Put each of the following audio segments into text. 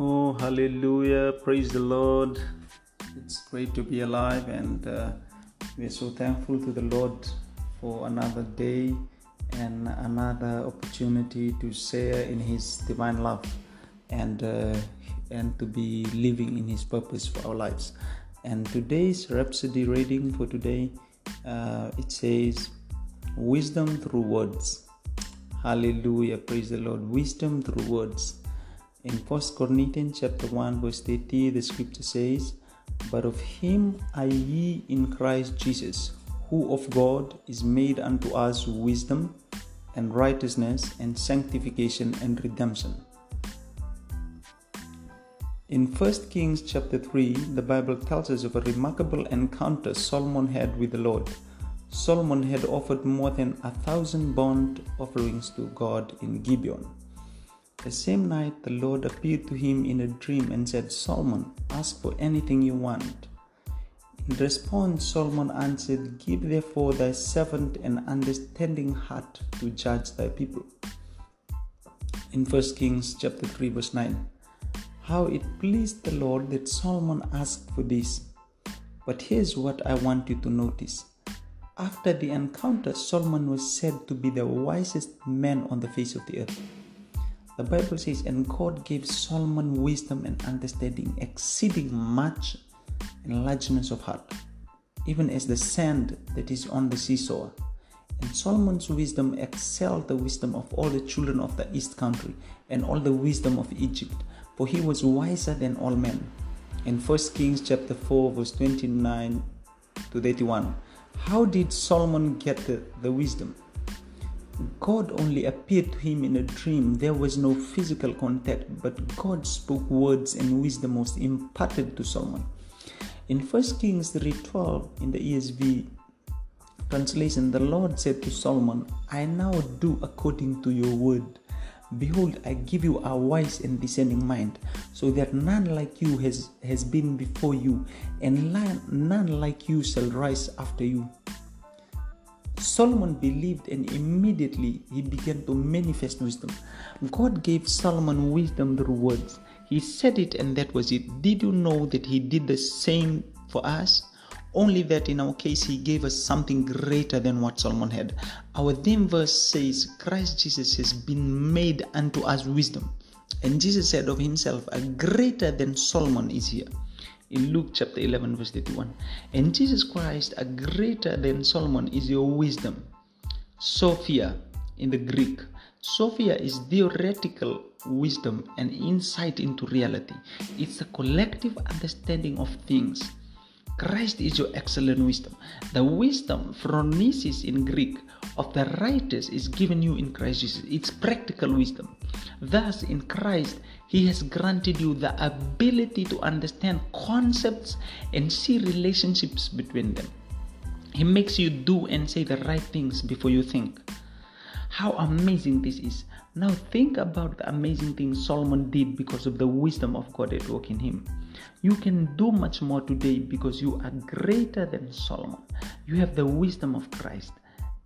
hallelujah. Praise the Lord. It's great to be alive, and uh, we're so thankful to the Lord for another day and another opportunity to share in His divine love and, uh, and to be living in His purpose for our lives. And today's Rhapsody reading for today uh, it says, Wisdom through words. Hallelujah. Praise the Lord. Wisdom through words. In 1 Corinthians chapter 1 verse 30 the scripture says, But of him are ye in Christ Jesus, who of God is made unto us wisdom and righteousness and sanctification and redemption. In 1 Kings chapter 3, the Bible tells us of a remarkable encounter Solomon had with the Lord. Solomon had offered more than a thousand burnt offerings to God in Gibeon. The same night, the Lord appeared to him in a dream and said, Solomon, ask for anything you want. In response, Solomon answered, Give therefore thy servant an understanding heart to judge thy people. In 1 Kings chapter 3, verse 9, how it pleased the Lord that Solomon asked for this. But here's what I want you to notice. After the encounter, Solomon was said to be the wisest man on the face of the earth. The Bible says, And God gave Solomon wisdom and understanding, exceeding much in largeness of heart, even as the sand that is on the seashore. And Solomon's wisdom excelled the wisdom of all the children of the east country and all the wisdom of Egypt, for he was wiser than all men. In 1 Kings chapter 4, verse 29 to 31, how did Solomon get the, the wisdom? God only appeared to him in a dream. There was no physical contact, but God spoke words and wisdom was imparted to Solomon. In 1 Kings 3:12 in the ESV translation, the Lord said to Solomon, I now do according to your word. Behold, I give you a wise and discerning mind, so that none like you has, has been before you, and none like you shall rise after you. Solomon believed and immediately he began to manifest wisdom. God gave Solomon wisdom through words. He said it and that was it. Did you know that he did the same for us? Only that in our case he gave us something greater than what Solomon had. Our theme verse says, Christ Jesus has been made unto us wisdom. And Jesus said of himself, A greater than Solomon is here in Luke chapter 11, verse 31. And Jesus Christ, a greater than Solomon, is your wisdom. Sophia in the Greek. Sophia is theoretical wisdom and insight into reality. It's a collective understanding of things. Christ is your excellent wisdom. The wisdom, phronesis in Greek, of the righteous is given you in Christ Jesus. It's practical wisdom. Thus, in Christ, He has granted you the ability to understand concepts and see relationships between them. He makes you do and say the right things before you think. How amazing this is. Now, think about the amazing things Solomon did because of the wisdom of God at work in him. You can do much more today because you are greater than Solomon. You have the wisdom of Christ.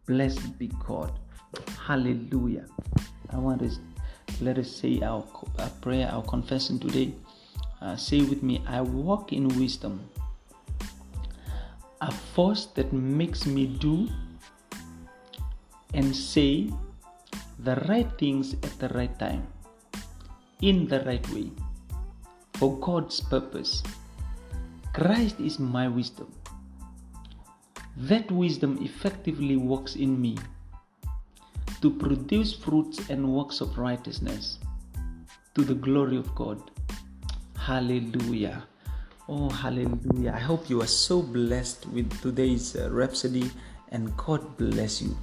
Blessed be God. Hallelujah. I want to let us say our, our prayer, our confession today. Uh, say with me, I walk in wisdom. A force that makes me do and say the right things at the right time, in the right way, for God's purpose. Christ is my wisdom. That wisdom effectively works in me to produce fruits and works of righteousness to the glory of God. Hallelujah. Oh, hallelujah. I hope you are so blessed with today's uh, rhapsody and God bless you.